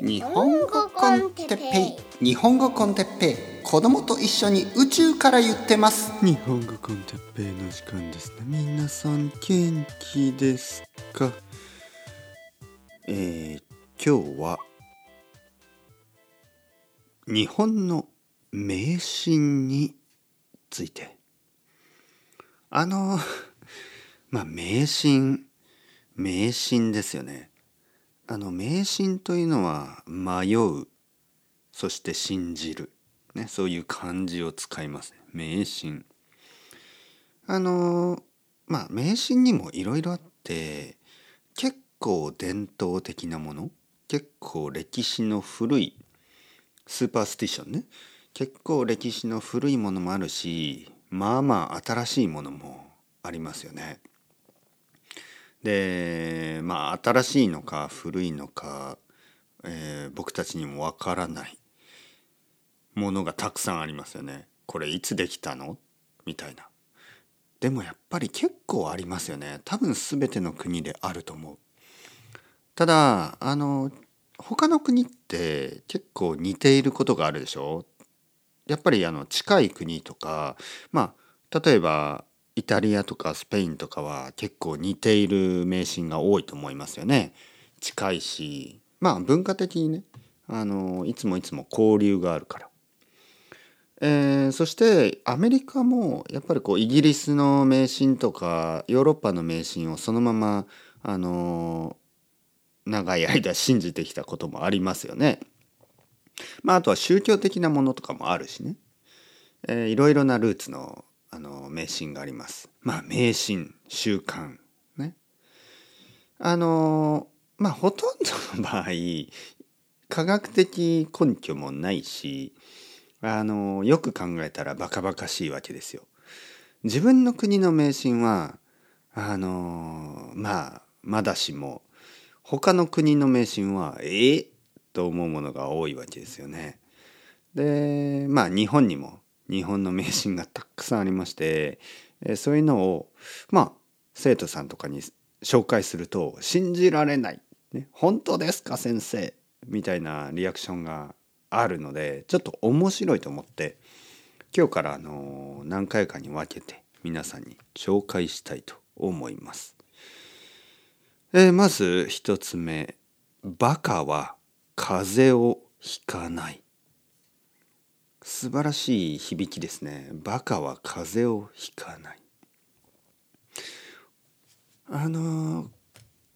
日本語コンテッペイ。日本語コンテッペイ。子供と一緒に宇宙から言ってます。日本語コンテッペイの時間ですね。皆さん元気ですか？えー、今日は日本の迷信について。あの まあ迷信迷信ですよねあの迷信というのは迷う。そして信じる、ね、そういう漢字を使います迷信。あのまあ迷信にもいろいろあって結構伝統的なもの結構歴史の古いスーパースティションね。結構歴史の古いものもあるしまあまあ新しいものもありますよね。でまあ新しいのか古いのか、えー、僕たちにもわからないものがたくさんありますよね。これいつできたの？みたいな。でもやっぱり結構ありますよね。多分全ての国であると思う。ただあの他の国って結構似ていることがあるでしょ？やっぱりあの近い国とかまあ例えばイタリアとかスペインとかは結構似ている迷信が多いと思いますよね。近いしまあ文化的にねあのいつもいつも交流があるから。えー、そしてアメリカもやっぱりこうイギリスの迷信とかヨーロッパの迷信をそのままあの長い間 信じてきたこともありますよね。まあ、あとは宗教的なものとかもあるしね、えー、いろいろなルーツのあの迷信があります。まあ迷信習慣ね。あのまあほとんどの場合科学的根拠もないしあのよく考えたらバカバカしいわけですよ。自分の国の迷信はあのまあまだしも他の国の迷信はええ？と思うものが多いわけですよね。でまあ日本にも日本の迷信がたくさんありまして、えそういうのをまあ生徒さんとかに紹介すると「信じられない」ね「本当ですか先生」みたいなリアクションがあるのでちょっと面白いと思って今日からあの何回かに分けて皆さんに紹介したいと思います。えー、まず一つ目「バカは風邪をひかない」素晴らしい響きですね。バカは風邪をひかない。あの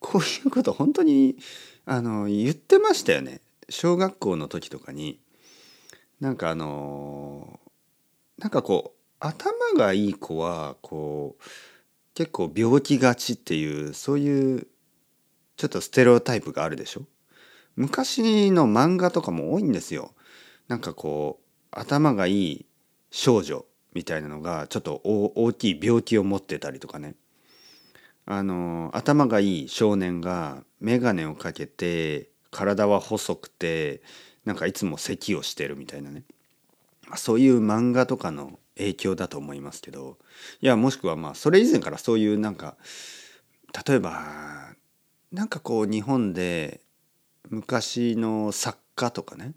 こういうこと本当にあの言ってましたよね。小学校の時とかになんかあのなんかこう頭がいい子はこう結構病気がちっていうそういうちょっとステレオタイプがあるでしょ昔の漫画とかも多いんですよ。なんかこう頭がいい少女みたいなのがちょっと大きい病気を持ってたりとかね。あの頭がいい少年が眼鏡をかけて体は細くてなんかいつも咳をしてるみたいなね、ま、そういう漫画とかの影響だと思いますけど。いやもしくはまあそれ以前からそういうなんか例えばなんかこう日本で昔の作家とかね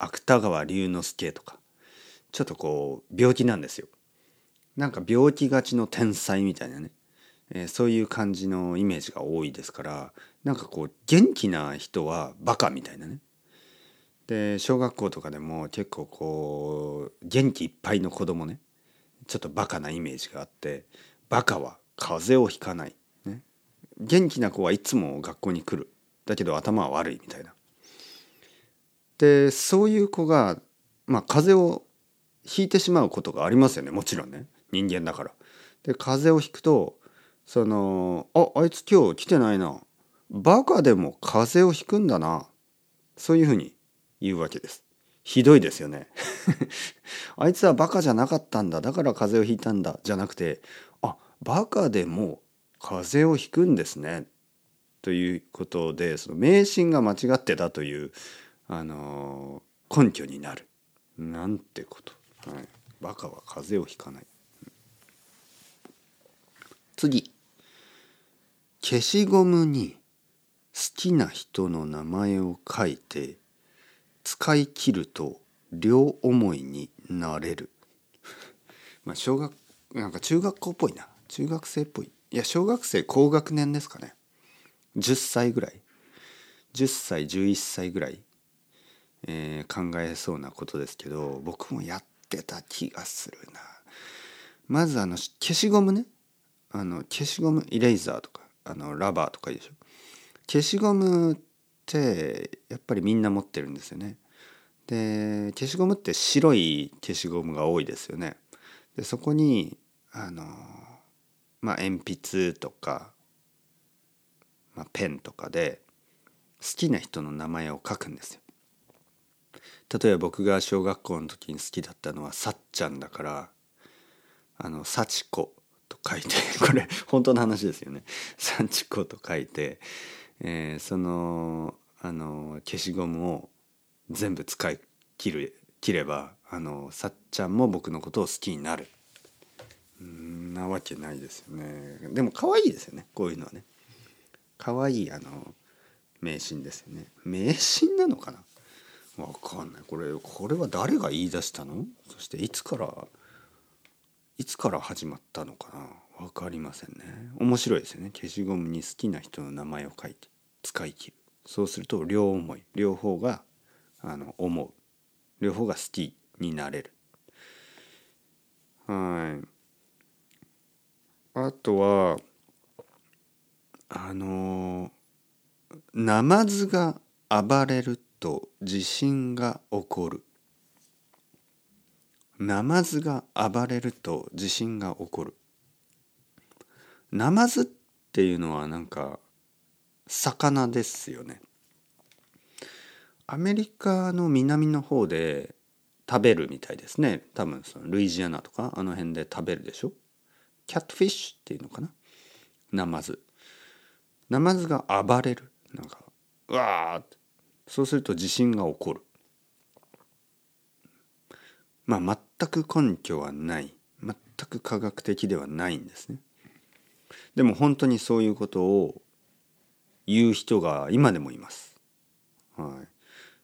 芥川龍之介とかちょっとこう病気なんですよ。なんか病気がちの天才みたいなね、えー、そういう感じのイメージが多いですからなんかこう元気な人はバカみたいなね。で小学校とかでも結構こう元気いっぱいの子供ねちょっとバカなイメージがあってバカは風邪をひかない、ね、元気な子はいつも学校に来る。だけど頭は悪いみたいな。でそういう子が、まあ、風邪をひいてしまうことがありますよね。もちろんね。人間だから。で風邪をひくとその「ああいつ今日来てないな。バカでも風邪をひくんだな」そういうふうに言うわけです。ひどいですよね。あいつはバカじゃなかったんだ。だから風邪をひいたんだ。じゃなくて「あバカでも風邪をひくんですね」ということでその迷信が間違ってたというあの根拠になる。なんてこと、はい、バカは風邪をひかない。次。消しゴムに好きな人の名前を書いて使い切ると両思いになれる。まあ小学なんか中学校っぽいな。中学生っぽい。いや小学生高学年ですかね。10歳ぐらい。10歳11歳ぐらい、えー、考えそうなことですけど僕もやってた気がするな。まずあの消しゴムね。あの消しゴムイレイザーとかあのラバーとかいいでしょ。消しゴムってやっぱりみんな持ってるんですよね。で消しゴムって白い消しゴムが多いですよね。でそこにあのまあ鉛筆とか、まあ、ペンとかで好きな人の名前を書くんですよ。例えば僕が小学校の時に好きだったのはさっちゃんだからあの幸子と書いて これ本当の話ですよね。幸子と書いて、えー、そのあの消しゴムを全部使い切る切ればあのさっちゃんも僕のことを好きになる。んなわけないですよね。でも可愛いですよね。こういうのはね。可愛いあの迷信ですよね。迷信なのかな？わかんない。これこれは誰が言い出したの？そしていつからいつから始まったのかな？分かりませんね。面白いですよね。消しゴムに好きな人の名前を書いて使い切る。そうすると両思い。両方があの思う。両方が好きになれる。はい。あとはあのナマズが暴れると地震が起こる。ナマズが暴れると地震が起こる。ナマズっていうのはなんか魚ですよね。アメリカの南の方で食べるみたいですね。多分そのルイジアナとかあの辺で食べるでしょ。キャットフィッシュっていうのかな。ナマズ。ナマズが暴れる。なんかうわーって。そうすると地震が起こる。まあ全く根拠はない。全く科学的ではないんですね。でも本当にそういうことを言う人が今でもいます。はい。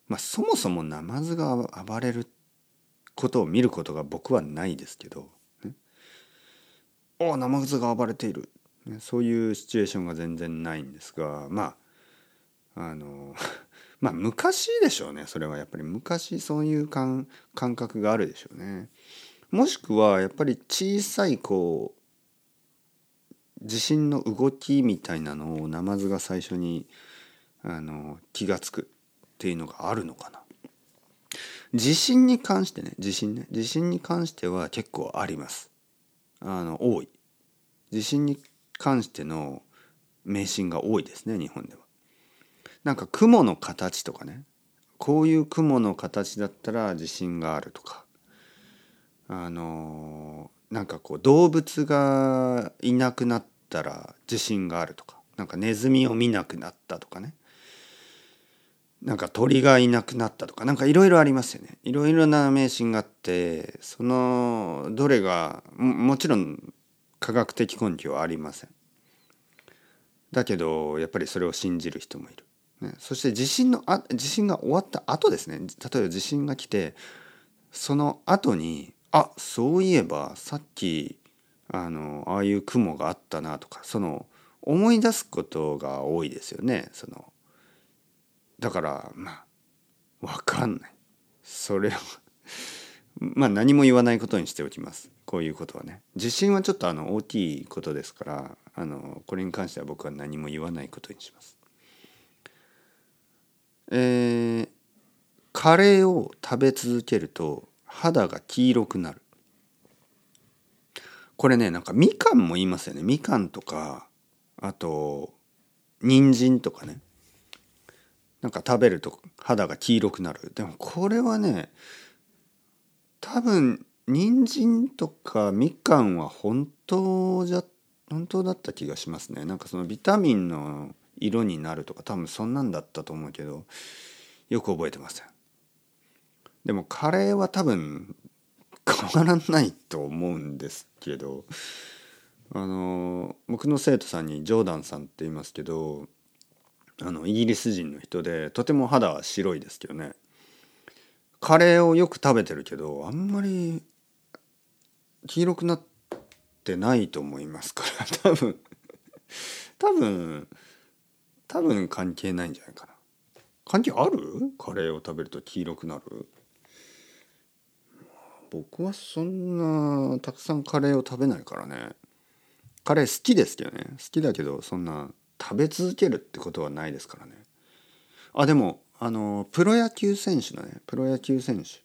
まあそもそもナマズが暴れることを見ることが僕はないですけど、ね、おナマズが暴れている、ね、そういうシチュエーションが全然ないんですが。まああのまあ昔でしょうねそれはやっぱり昔そういう感感覚があるでしょうね。もしくはやっぱり小さいこう地震の動きみたいなのをナマズが最初にあの気が付くっていうのがあるのかな。地震に関してね地震ね地震に関しては結構あります。あの多い。地震に関しての迷信が多いですね日本では。なんか雲の形とかね。こういう雲の形だったら地震があるとか。あのなんかこう動物がいなくなったら地震があるとか。なんかネズミを見なくなったとかね。なんか鳥がいなくなったとか。なんかいろいろありますよね。いろいろな迷信があってそのどれがもちろん科学的根拠はありません。だけどやっぱりそれを信じる人もいる、ね、そして地震のあ地震が終わった後ですね。例えば地震が来てその後にあそういえばさっきあのああいう雲があったなとかその思い出すことが多いですよね。そのだからまあ分かんない。それは まあ何も言わないことにしておきます。こういうことはね。地震はちょっとあの大きいことですからあのこれに関しては僕は何も言わないことにします。えー、カレーを食べ続けると肌が黄色くなる。これねなんかみかんも言いますよね。みかんとかあと人参とかね。なんか食べると肌が黄色くなる。でもこれはね多分人参とかみかんは本当じゃ本当だった気がしますね。なんかそのビタミンの色になるとか多分そんなんだったと思うけどよく覚えてません。でもカレーは多分変わらないと思うんですけどあの僕の生徒さんにジョーダンさんって言いますけどあのイギリス人の人でとても肌は白いですけどね。カレーをよく食べてるけどあんまり黄色くなってないと思いますから多分。多分多分関係ないんじゃないかな。関係ある？カレーを食べると黄色くなる？僕はそんなたくさんカレーを食べないからね。カレー好きですけどね。好きだけどそんな食べ続けるってことはないですからね。あでもあのプロ野球選手のねプロ野球選手。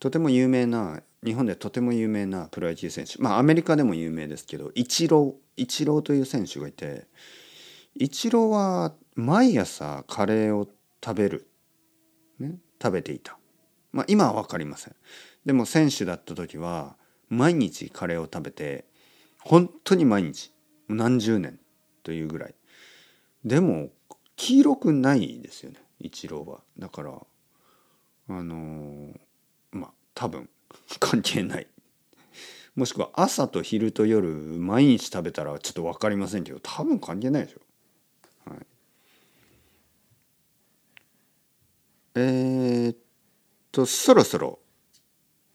とても有名な日本でとても有名なプロ野球選手。まあアメリカでも有名ですけどイチローイチローという選手がいてイチローは毎朝カレーを食べる、ね、食べていた。まあ今は分かりません。でも選手だった時は毎日カレーを食べて本当に毎日何十年というぐらい。でも黄色くないですよねイチローは。だからあのー、まあ多分関係ない。もしくは朝と昼と夜毎日食べたらちょっと分かりませんけど多分関係ないでしょ。はい、えー、っとそろそろ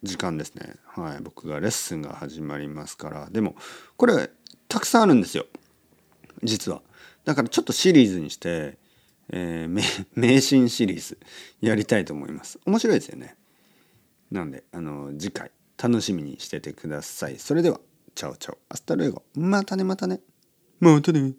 時間ですね。はい、僕がレッスンが始まりますからでもこれたくさんあるんですよ実は。だからちょっとシリーズにして、えー、迷信 シリーズやりたいと思います。面白いですよね。なんであの次回楽しみにしててください。それでは、 Chao chao。Hasta luego。またねまたね。またね。